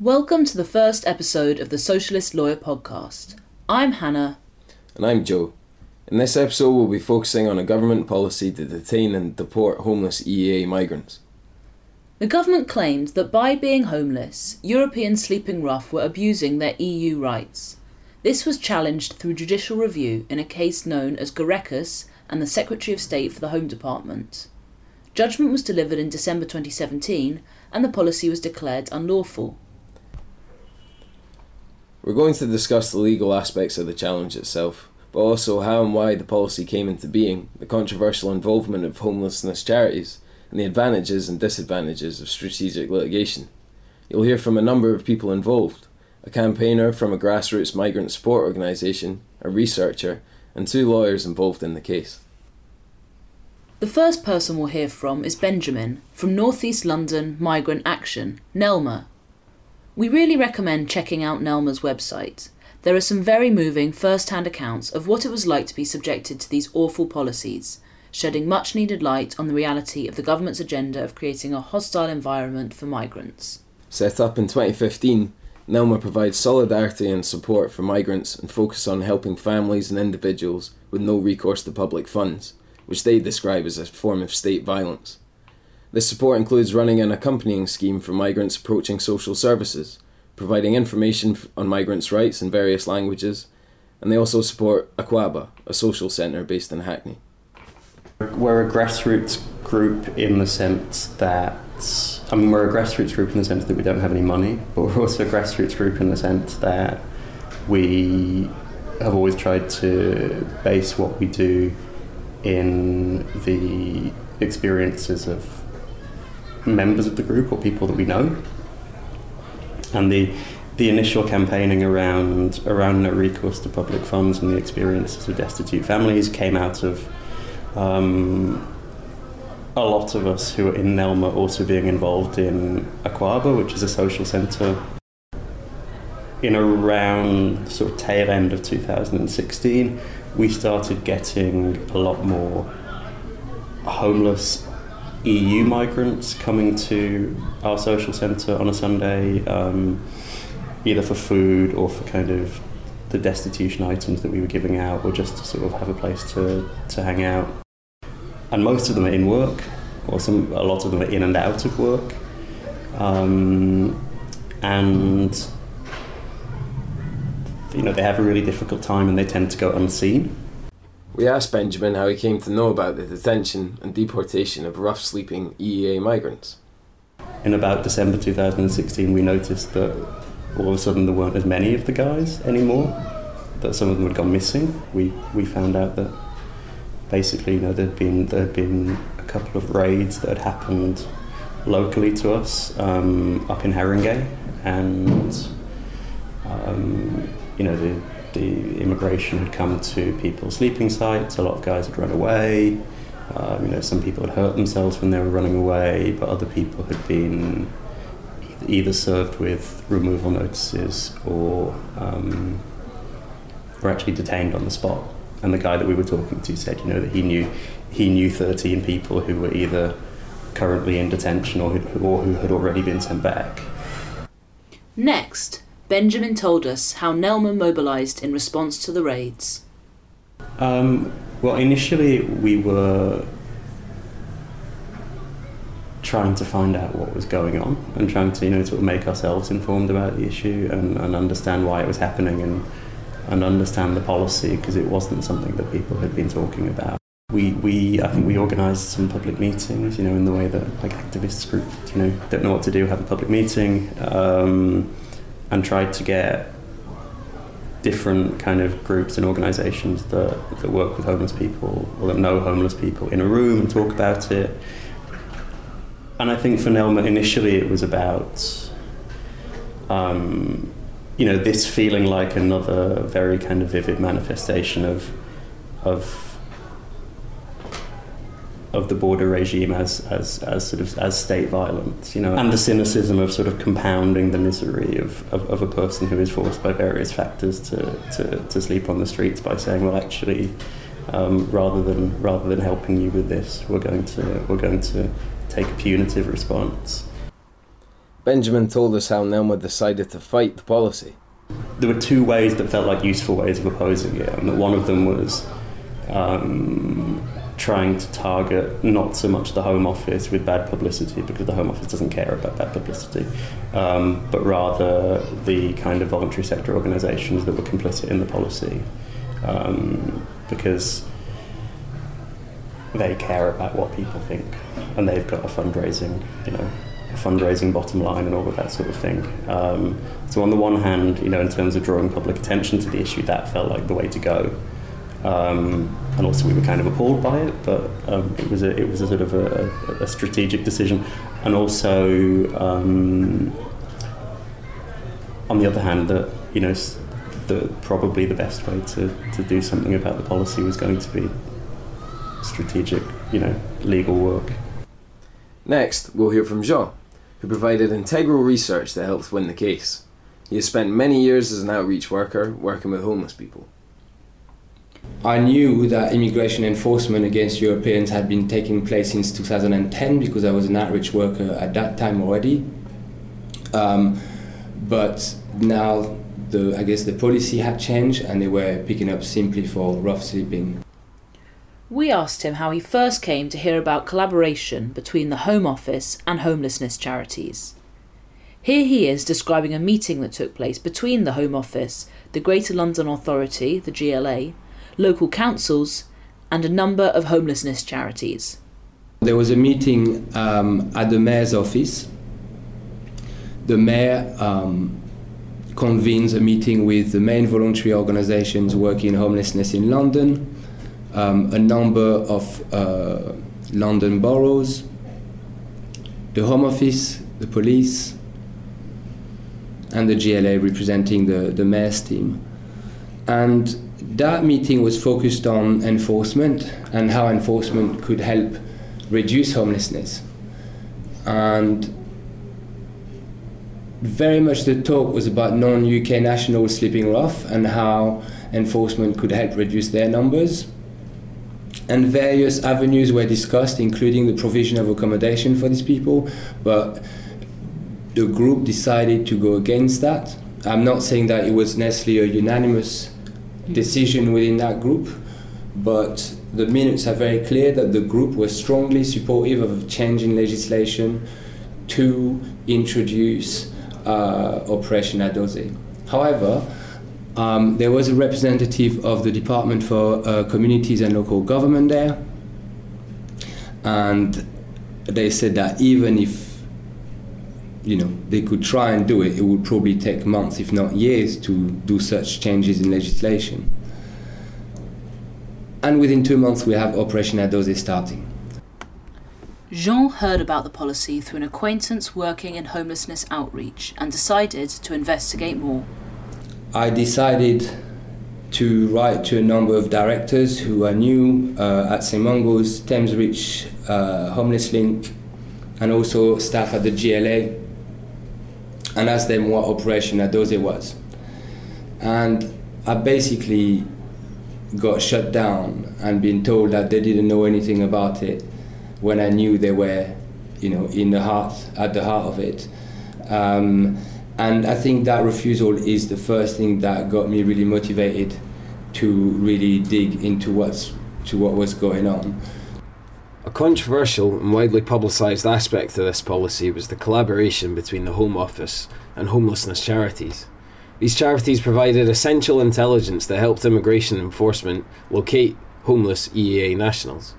Welcome to the first episode of the Socialist Lawyer Podcast. I'm Hannah. And I'm Joe. In this episode, we'll be focusing on a government policy to detain and deport homeless EEA migrants. The government claimed that by being homeless, Europeans sleeping rough were abusing their EU rights. This was challenged through judicial review in a case known as Gureckis and the Secretary of State for the Home Department. Judgment was delivered in December 2017 and the policy was declared unlawful. We're going to discuss the legal aspects of the challenge itself, but also how and why the policy came into being, the controversial involvement of homelessness charities, and the advantages and disadvantages of strategic litigation. You'll hear from a number of people involved a campaigner from a grassroots migrant support organisation, a researcher, and two lawyers involved in the case. The first person we'll hear from is Benjamin from North East London Migrant Action, NELMA. We really recommend checking out NELMA's website. There are some very moving first hand accounts of what it was like to be subjected to these awful policies, shedding much needed light on the reality of the government's agenda of creating a hostile environment for migrants. Set up in 2015, NELMA provides solidarity and support for migrants and focus on helping families and individuals with no recourse to public funds, which they describe as a form of state violence. This support includes running an accompanying scheme for migrants approaching social services, providing information on migrants' rights in various languages, and they also support Akwaaba, a social centre based in Hackney. We're a grassroots group in the sense that, I mean, we're a grassroots group in the sense that we don't have any money, but we're also a grassroots group in the sense that we have always tried to base what we do in the experiences of members of the group or people that we know. And the the initial campaigning around around no recourse to public funds and the experiences of destitute families came out of um, a lot of us who are in Nelma also being involved in Akwaaba, which is a social centre. In around sort of tail end of 2016, we started getting a lot more homeless EU migrants coming to our social centre on a Sunday, um, either for food or for kind of the destitution items that we were giving out, or just to sort of have a place to, to hang out. And most of them are in work, or some a lot of them are in and out of work, um, and you know they have a really difficult time, and they tend to go unseen. We asked Benjamin how he came to know about the detention and deportation of rough sleeping EEA migrants. In about December 2016, we noticed that all of a sudden there weren't as many of the guys anymore, that some of them had gone missing. We, we found out that basically you know, there'd, been, there'd been a couple of raids that had happened locally to us um, up in Haringey, and um, you know, the the immigration had come to people's sleeping sites. A lot of guys had run away. Um, you know, some people had hurt themselves when they were running away, but other people had been either served with removal notices or um, were actually detained on the spot. And the guy that we were talking to said, you know, that he knew he knew 13 people who were either currently in detention or who, or who had already been sent back. Next, Benjamin told us how Nelma mobilised in response to the raids. Um, well, initially we were trying to find out what was going on and trying to, you know, sort of make ourselves informed about the issue and, and understand why it was happening and, and understand the policy because it wasn't something that people had been talking about. We, we, I think we organised some public meetings, you know, in the way that like activists group, you know, don't know what to do, have a public meeting. Um, and tried to get different kind of groups and organisations that, that work with homeless people or that know homeless people in a room and talk about it. And I think for Nelma, initially it was about, um, you know, this feeling like another very kind of vivid manifestation of, of, of the border regime as, as, as sort of as state violence, you know, and the cynicism of sort of compounding the misery of, of, of a person who is forced by various factors to, to, to sleep on the streets by saying, well, actually, um, rather than rather than helping you with this, we're going to we're going to take a punitive response. Benjamin told us how Nelma decided to fight the policy. There were two ways that felt like useful ways of opposing it, and one of them was um, trying to target not so much the Home Office with bad publicity, because the Home Office doesn't care about bad publicity, um, but rather the kind of voluntary sector organisations that were complicit in the policy. Um, because they care about what people think and they've got a fundraising, you know, a fundraising bottom line and all of that sort of thing. Um, so on the one hand, you know, in terms of drawing public attention to the issue, that felt like the way to go. Um, and also we were kind of appalled by it, but um, it was a it was a sort of a, a strategic decision, and also um, on the other hand, that you know the probably the best way to, to do something about the policy was going to be strategic, you know, legal work. Next, we'll hear from Jean, who provided integral research that helped win the case. He has spent many years as an outreach worker working with homeless people. I knew that immigration enforcement against Europeans had been taking place since 2010 because I was an outreach worker at that time already. Um, but now the I guess the policy had changed and they were picking up simply for rough sleeping. We asked him how he first came to hear about collaboration between the Home Office and homelessness charities. Here he is describing a meeting that took place between the Home Office, the Greater London Authority, the GLA, local councils, and a number of homelessness charities. There was a meeting um, at the mayor's office. The mayor um, convenes a meeting with the main voluntary organizations working in homelessness in London, um, a number of uh, London boroughs, the Home Office, the police, and the GLA representing the, the mayor's team. And that meeting was focused on enforcement and how enforcement could help reduce homelessness. And very much the talk was about non UK nationals sleeping rough and how enforcement could help reduce their numbers. And various avenues were discussed, including the provision of accommodation for these people, but the group decided to go against that. I'm not saying that it was necessarily a unanimous decision within that group, but the minutes are very clear that the group was strongly supportive of changing legislation to introduce uh, Operation Adoze. However, um, there was a representative of the Department for uh, Communities and Local Government there, and they said that even if you know they could try and do it, it would probably take months, if not years, to do such changes in legislation. And within two months, we have Operation Adoze starting. Jean heard about the policy through an acquaintance working in homelessness outreach and decided to investigate more. I decided to write to a number of directors who I knew uh, at St Mungo's, Thames Reach, uh, Homeless Link, and also staff at the GLA, and ask them what Operation Adoze was. And I basically got shut down and been told that they didn't know anything about it when I knew they were, you know, in the heart, at the heart of it. Um, and I think that refusal is the first thing that got me really motivated to really dig into what's to what was going on. A controversial and widely publicised aspect of this policy was the collaboration between the Home Office and homelessness charities. These charities provided essential intelligence that helped immigration enforcement locate homeless EEA nationals.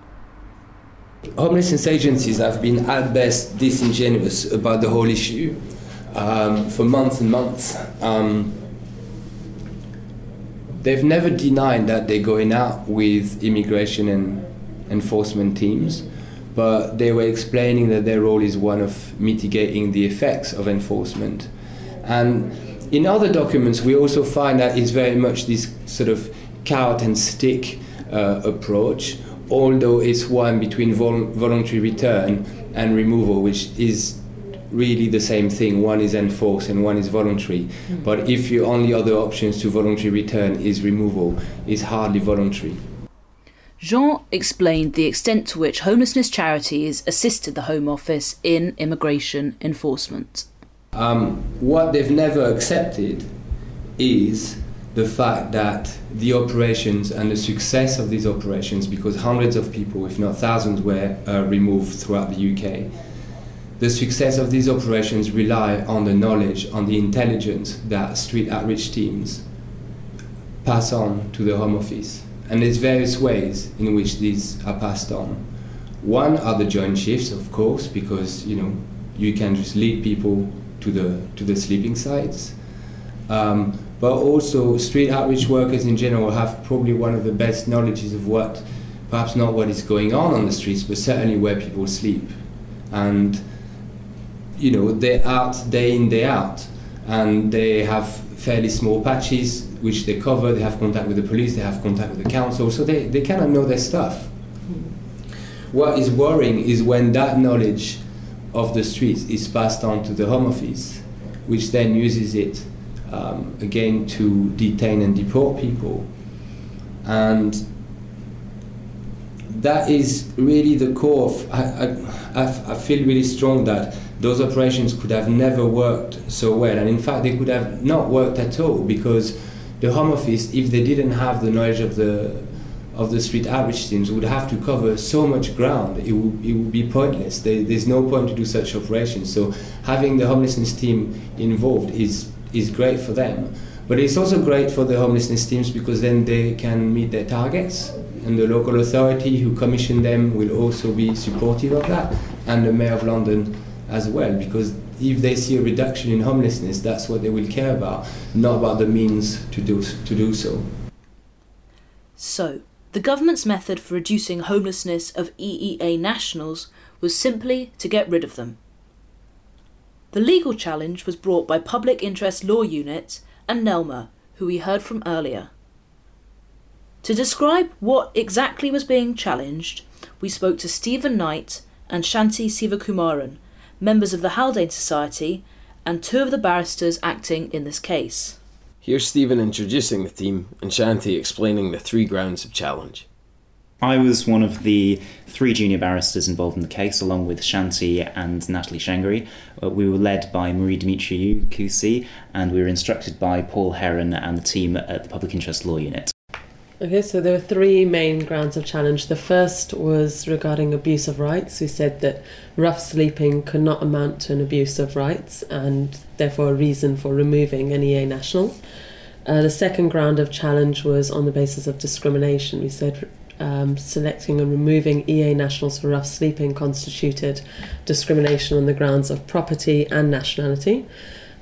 Homelessness agencies have been at best disingenuous about the whole issue um, for months and months. Um, they've never denied that they're going out with immigration and enforcement teams, but they were explaining that their role is one of mitigating the effects of enforcement. And in other documents, we also find that it's very much this sort of carrot and stick uh, approach although it's one between vol- voluntary return and removal, which is really the same thing. One is enforced and one is voluntary. Mm. But if your only other options to voluntary return is removal, is hardly voluntary. Jean explained the extent to which homelessness charities assisted the Home Office in immigration enforcement. Um, what they've never accepted is the fact that the operations and the success of these operations, because hundreds of people, if not thousands, were uh, removed throughout the UK, the success of these operations rely on the knowledge, on the intelligence that street outreach teams pass on to the Home Office. And there's various ways in which these are passed on. One are the joint shifts, of course, because you know you can just lead people to the to the sleeping sites. Um, but also, street outreach workers in general have probably one of the best knowledges of what, perhaps not what is going on on the streets, but certainly where people sleep. And you know they're out day in day out, and they have fairly small patches which they cover. They have contact with the police. They have contact with the council, so they they kind of know their stuff. What is worrying is when that knowledge of the streets is passed on to the Home Office, which then uses it um, again to detain and deport people. And that is really the core of. I, I, I feel really strong that those operations could have never worked so well, and in fact, they could have not worked at all because the Home Office, if they didn't have the knowledge of the of the street outreach teams, would have to cover so much ground. It would, it would be pointless. There, there's no point to do such operations. So having the homelessness team involved is is great for them. But it's also great for the homelessness teams because then they can meet their targets, and the local authority who commissioned them will also be supportive of that, and the Mayor of London as well, because if they see a reduction in homelessness, that's what they will care about, not about the means to do, to do so. So, the government's method for reducing homelessness of EEA nationals was simply to get rid of them. The legal challenge was brought by Public Interest Law Unit and NELMA, who we heard from earlier. To describe what exactly was being challenged, we spoke to Stephen Knight and Shanti Sivakumaran, members of the Haldane Society, and two of the barristers acting in this case. Here's Stephen introducing the team and Shanti explaining the three grounds of challenge. I was one of the three junior barristers involved in the case, along with Shanti and Natalie Shengari. Uh, we were led by Marie Demetriou, QC, and we were instructed by Paul Heron and the team at the Public Interest Law Unit. Okay, so there were three main grounds of challenge. The first was regarding abuse of rights. We said that rough sleeping could not amount to an abuse of rights and therefore a reason for removing an EA national. Uh, the second ground of challenge was on the basis of discrimination. We said um, selecting and removing EA nationals for rough sleeping constituted discrimination on the grounds of property and nationality.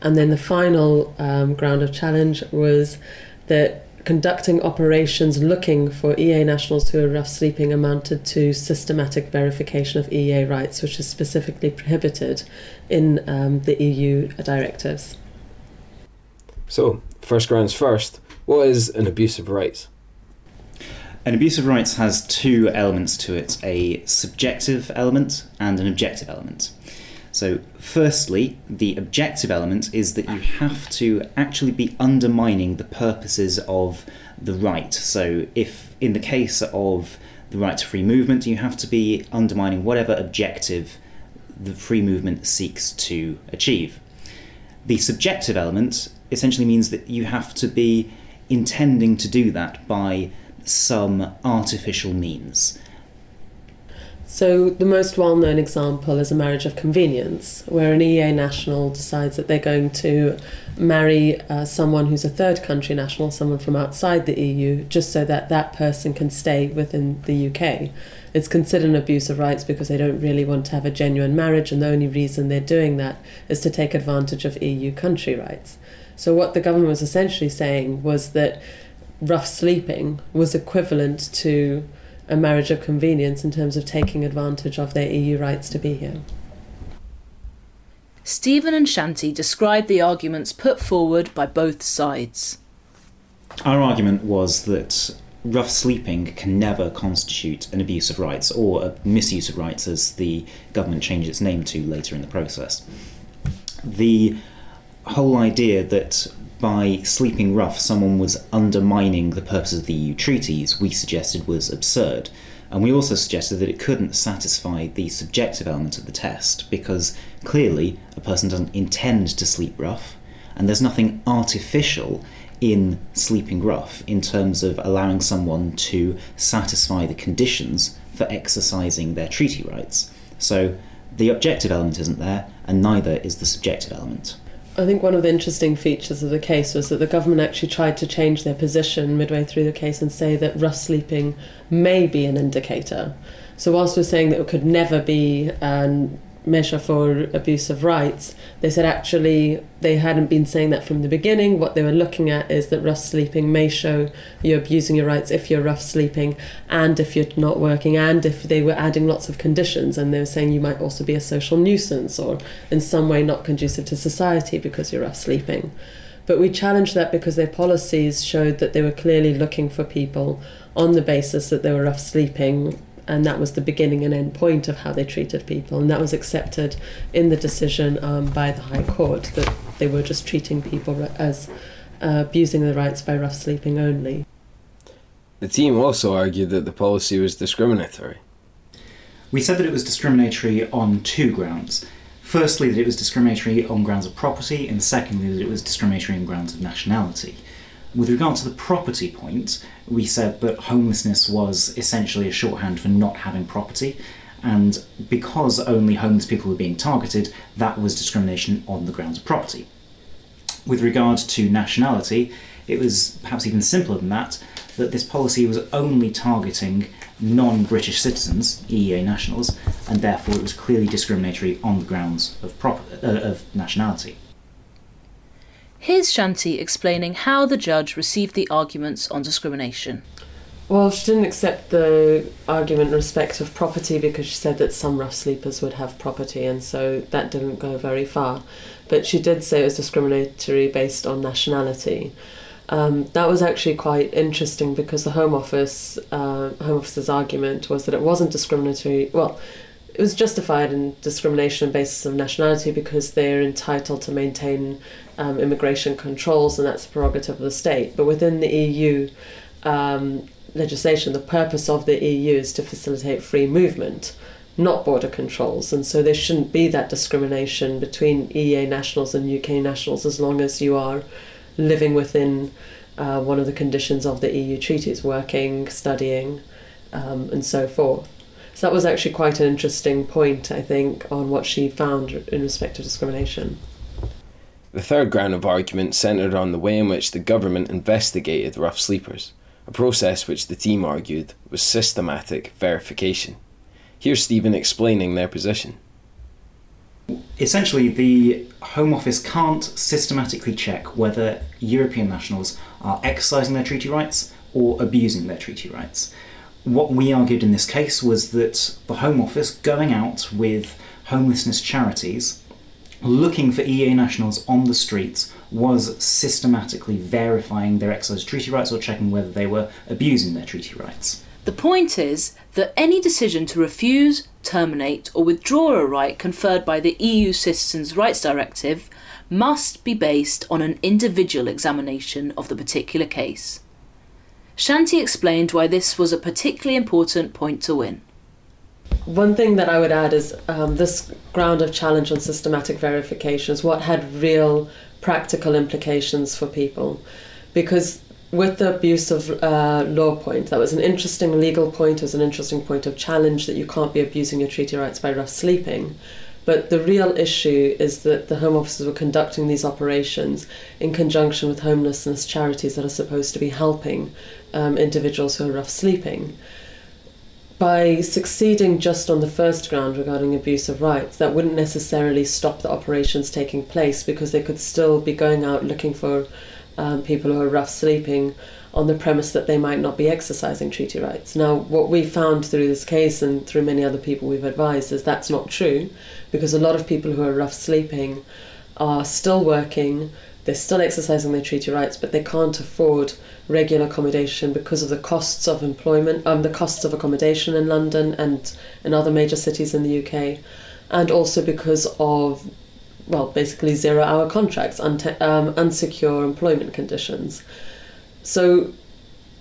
And then the final um, ground of challenge was that conducting operations looking for EA nationals who are rough sleeping amounted to systematic verification of EA rights, which is specifically prohibited in um, the EU directives. So, first grounds first, what is an abuse of rights? An abuse of rights has two elements to it a subjective element and an objective element. So, firstly, the objective element is that you have to actually be undermining the purposes of the right. So, if in the case of the right to free movement, you have to be undermining whatever objective the free movement seeks to achieve. The subjective element essentially means that you have to be intending to do that by some artificial means. So, the most well known example is a marriage of convenience, where an EA national decides that they're going to marry uh, someone who's a third country national, someone from outside the EU, just so that that person can stay within the UK. It's considered an abuse of rights because they don't really want to have a genuine marriage, and the only reason they're doing that is to take advantage of EU country rights. So, what the government was essentially saying was that rough sleeping was equivalent to a marriage of convenience in terms of taking advantage of their EU rights to be here. Stephen and Shanti described the arguments put forward by both sides. Our argument was that rough sleeping can never constitute an abuse of rights or a misuse of rights, as the government changed its name to later in the process. The whole idea that by sleeping rough someone was undermining the purpose of the EU treaties, we suggested was absurd. And we also suggested that it couldn't satisfy the subjective element of the test because clearly a person doesn't intend to sleep rough, and there's nothing artificial in sleeping rough in terms of allowing someone to satisfy the conditions for exercising their treaty rights. So the objective element isn't there, and neither is the subjective element. I think one of the interesting features of the case was that the government actually tried to change their position midway through the case and say that rough sleeping may be an indicator. So, whilst we're saying that it could never be an measure for abuse of rights, they said actually they hadn't been saying that from the beginning. What they were looking at is that rough sleeping may show you're abusing your rights if you're rough sleeping and if you're not working and if they were adding lots of conditions and they were saying you might also be a social nuisance or in some way not conducive to society because you're rough sleeping. But we challenged that because their policies showed that they were clearly looking for people on the basis that they were rough sleeping and that was the beginning and end point of how they treated people, and that was accepted in the decision um, by the High Court that they were just treating people as uh, abusing their rights by rough sleeping only. The team also argued that the policy was discriminatory. We said that it was discriminatory on two grounds. Firstly, that it was discriminatory on grounds of property, and secondly, that it was discriminatory on grounds of nationality. With regard to the property point, we said that homelessness was essentially a shorthand for not having property, and because only homeless people were being targeted, that was discrimination on the grounds of property. With regard to nationality, it was perhaps even simpler than that, that this policy was only targeting non British citizens, EEA nationals, and therefore it was clearly discriminatory on the grounds of, prop- uh, of nationality. Here's Shanti explaining how the judge received the arguments on discrimination. Well, she didn't accept the argument in respect of property because she said that some rough sleepers would have property, and so that didn't go very far. But she did say it was discriminatory based on nationality. Um, that was actually quite interesting because the Home Office, uh, Home Office's argument was that it wasn't discriminatory. Well, it was justified in discrimination on basis of nationality because they're entitled to maintain um, immigration controls and that's the prerogative of the state. But within the EU um, legislation, the purpose of the EU is to facilitate free movement, not border controls. And so there shouldn't be that discrimination between EEA nationals and UK nationals as long as you are living within uh, one of the conditions of the EU treaties, working, studying, um, and so forth. So that was actually quite an interesting point, I think, on what she found in respect to discrimination. The third ground of argument centred on the way in which the government investigated rough sleepers, a process which the team argued was systematic verification. Here's Stephen explaining their position. Essentially, the Home Office can't systematically check whether European nationals are exercising their treaty rights or abusing their treaty rights what we argued in this case was that the Home Office going out with homelessness charities looking for EEA nationals on the streets was systematically verifying their exercise treaty rights or checking whether they were abusing their treaty rights. The point is that any decision to refuse, terminate, or withdraw a right conferred by the EU Citizens' Rights Directive must be based on an individual examination of the particular case. Shanti explained why this was a particularly important point to win. One thing that I would add is um, this ground of challenge on systematic verifications, what had real practical implications for people. Because with the abuse of uh, law point, that was an interesting legal point, it was an interesting point of challenge that you can't be abusing your treaty rights by rough sleeping. But the real issue is that the Home Offices were conducting these operations in conjunction with homelessness charities that are supposed to be helping um, individuals who are rough sleeping. By succeeding just on the first ground regarding abuse of rights, that wouldn't necessarily stop the operations taking place because they could still be going out looking for um, people who are rough sleeping on the premise that they might not be exercising treaty rights. Now, what we found through this case and through many other people we've advised is that's not true because a lot of people who are rough sleeping are still working, they're still exercising their treaty rights, but they can't afford regular accommodation because of the costs of employment, um, the costs of accommodation in London and in other major cities in the UK, and also because of, well, basically zero hour contracts, unte- um, unsecure employment conditions. So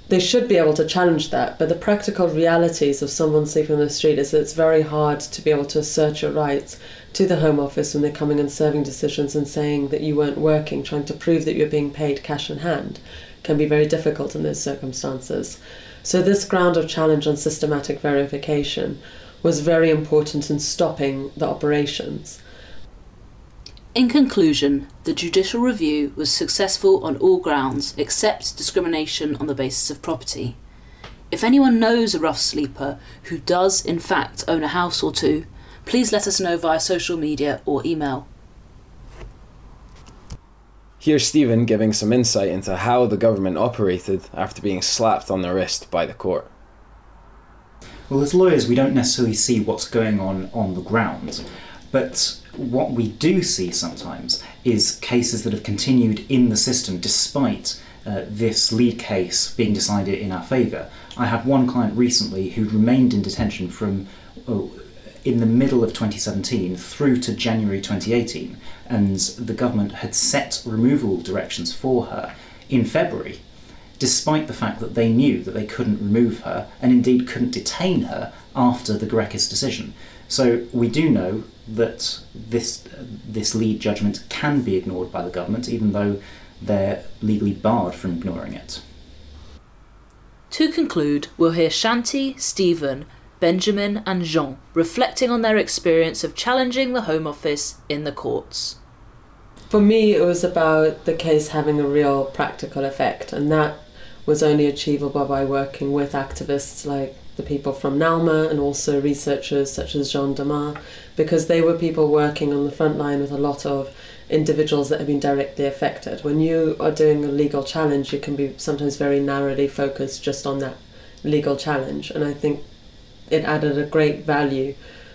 they should be able to challenge that, but the practical realities of someone sleeping on the street is that it's very hard to be able to assert your rights to the Home Office when they're coming and serving decisions and saying that you weren't working, trying to prove that you're being paid cash in hand, can be very difficult in those circumstances. So, this ground of challenge on systematic verification was very important in stopping the operations. In conclusion, the judicial review was successful on all grounds except discrimination on the basis of property. If anyone knows a rough sleeper who does, in fact, own a house or two, please let us know via social media or email. Here's Stephen giving some insight into how the government operated after being slapped on the wrist by the court. Well, as lawyers, we don't necessarily see what's going on on the ground, but what we do see sometimes is cases that have continued in the system despite uh, this lead case being decided in our favour. I had one client recently who remained in detention from oh, in the middle of 2017 through to January 2018, and the government had set removal directions for her in February, despite the fact that they knew that they couldn't remove her and indeed couldn't detain her after the Gureckis decision. So we do know that this this lead judgment can be ignored by the government, even though they're legally barred from ignoring it. To conclude, we'll hear Shanti, Stephen, Benjamin, and Jean reflecting on their experience of challenging the Home Office in the courts. For me, it was about the case having a real practical effect, and that was only achievable by working with activists like the people from NELMA and also researchers such as Jean Demars, because they were people working on the front line with a lot of individuals that have been directly affected. When you are doing a legal challenge, you can be sometimes very narrowly focused just on that legal challenge, and I think it added a great value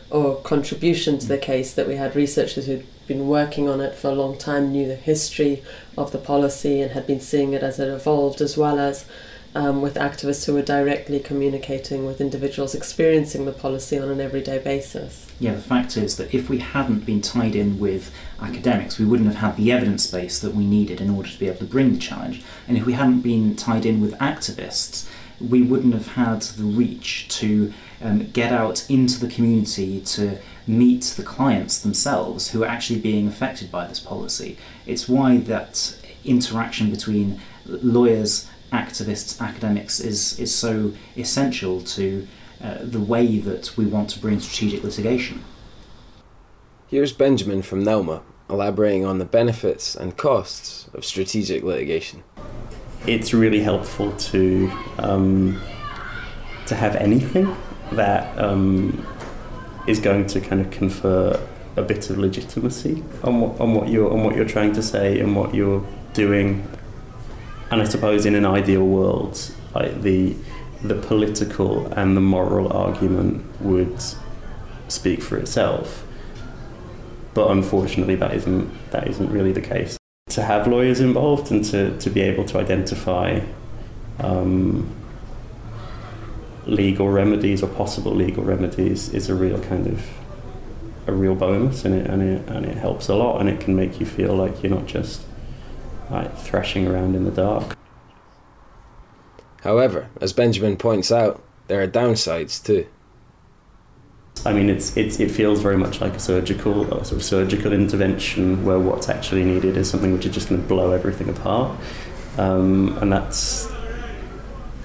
or contribution to the case that we had researchers who'd been working on it for a long time, knew the history of the policy, and had been seeing it as it evolved, as well as um, with activists who were directly communicating with individuals experiencing the policy on an everyday basis. Yeah, the fact is that if we hadn't been tied in with academics, we wouldn't have had the evidence base that we needed in order to be able to bring the challenge. And if we hadn't been tied in with activists, we wouldn't have had the reach to um, get out into the community to meet the clients themselves who are actually being affected by this policy. It's why that interaction between lawyers, activists, academics is, is so essential to uh, the way that we want to bring strategic litigation. Here's Benjamin from NELMA elaborating on the benefits and costs of strategic litigation. It's really helpful to um, to have anything that um, is going to kind of confer a bit of legitimacy on what, on what you're on what you're trying to say and what you're doing. And I suppose in an ideal world, like the the political and the moral argument would speak for itself. But unfortunately, that isn't that isn't really the case. To have lawyers involved and to, to be able to identify um, legal remedies or possible legal remedies is a real kind of a real bonus and it and it and it helps a lot and it can make you feel like you're not just like thrashing around in the dark. However, as Benjamin points out, there are downsides too. I mean, it's, it's it feels very much like a surgical a sort of surgical intervention where what's actually needed is something which is just going to blow everything apart, um, and that's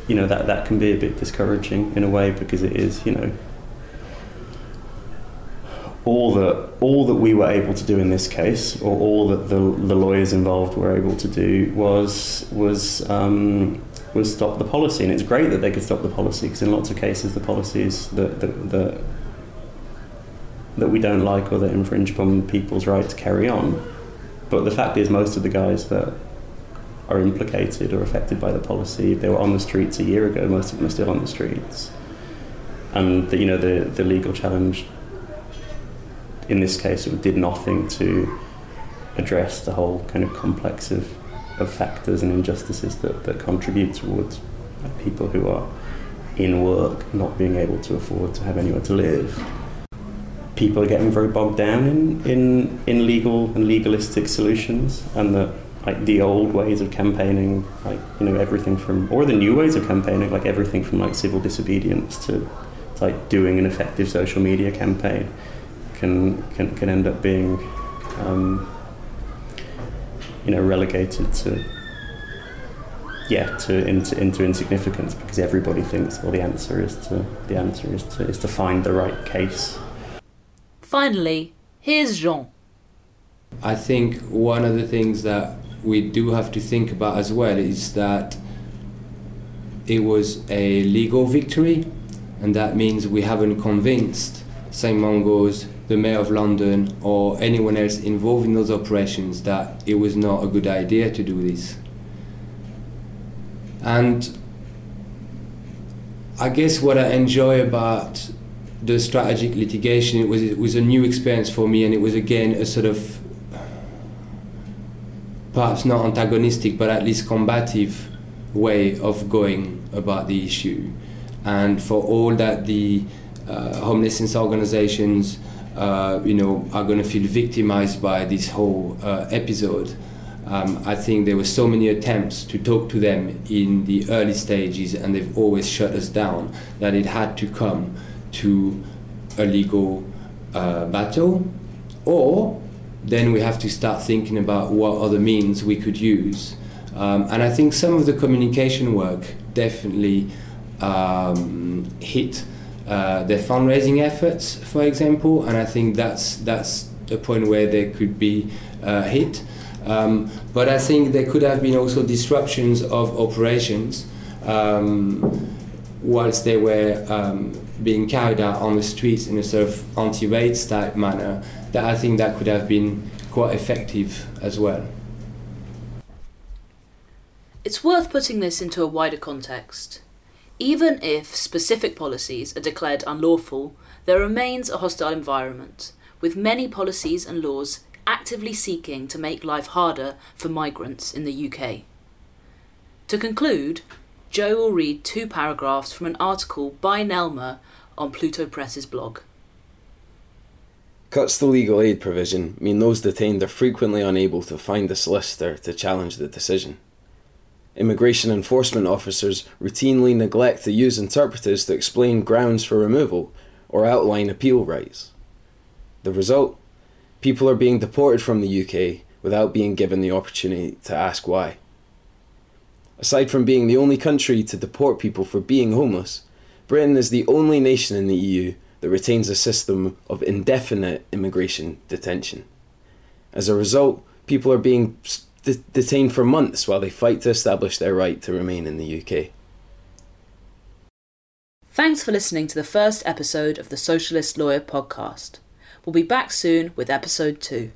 you know that that can be a bit discouraging in a way because it is you know all that all that we were able to do in this case, or all that the, the lawyers involved were able to do, was was um, was stop the policy. And it's great that they could stop the policy because in lots of cases the policies that that, that that we don't like or that infringe upon people's right to carry on. But the fact is, most of the guys that are implicated or affected by the policy, they were on the streets a year ago. Most of them are still on the streets, and the, you know the the legal challenge in this case it did nothing to address the whole kind of complex of, of factors and injustices that, that contribute towards people who are in work not being able to afford to have anywhere to live. People are getting very bogged down in, in, in legal and legalistic solutions, and that like the old ways of campaigning, like you know everything from, or the new ways of campaigning, like everything from like civil disobedience to, to like doing an effective social media campaign, can can, can end up being, um, you know, relegated to yeah, to into, into insignificance because everybody thinks well the answer is to the answer is to is to find the right case. Finally, here's Jean. I think one of the things that we do have to think about as well is that it was a legal victory, and that means we haven't convinced St. Mungo's, the Mayor of London, or anyone else involved in those operations that it was not a good idea to do this. And I guess what I enjoy about the strategic litigation it was it was a new experience for me and it was again a sort of perhaps not antagonistic but at least combative way of going about the issue and for all that the uh, homelessness organizations uh, you know are going to feel victimized by this whole uh, episode um, I think there were so many attempts to talk to them in the early stages, and they've always shut us down. That it had to come to a legal uh, battle, or then we have to start thinking about what other means we could use. Um, and I think some of the communication work definitely um, hit uh, their fundraising efforts, for example, and I think that's that's a point where they could be uh, hit. Um, but I think there could have been also disruptions of operations um, whilst they were um, being carried out on the streets in a sort of anti-raids type manner. That I think that could have been quite effective as well. It's worth putting this into a wider context. Even if specific policies are declared unlawful, there remains a hostile environment, with many policies and laws actively seeking to make life harder for migrants in the UK. To conclude, Joe will read two paragraphs from an article by Nelma on Pluto Press's blog. Cuts to legal aid provision mean those detained are frequently unable to find a solicitor to challenge the decision. Immigration enforcement officers routinely neglect to use interpreters to explain grounds for removal or outline appeal rights. The result? People are being deported from the UK without being given the opportunity to ask why. Aside from being the only country to deport people for being homeless, Britain is the only nation in the EU that retains a system of indefinite immigration detention. As a result, people are being d- detained for months while they fight to establish their right to remain in the UK. Thanks for listening to the first episode of the Socialist Lawyer podcast. We'll be back soon with episode 2.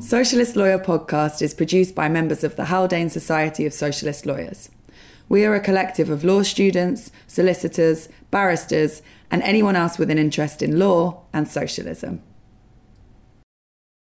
Socialist Lawyer podcast is produced by members of the Haldane Society of Socialist Lawyers. We are a collective of law students, solicitors, barristers, and anyone else with an interest in law and socialism.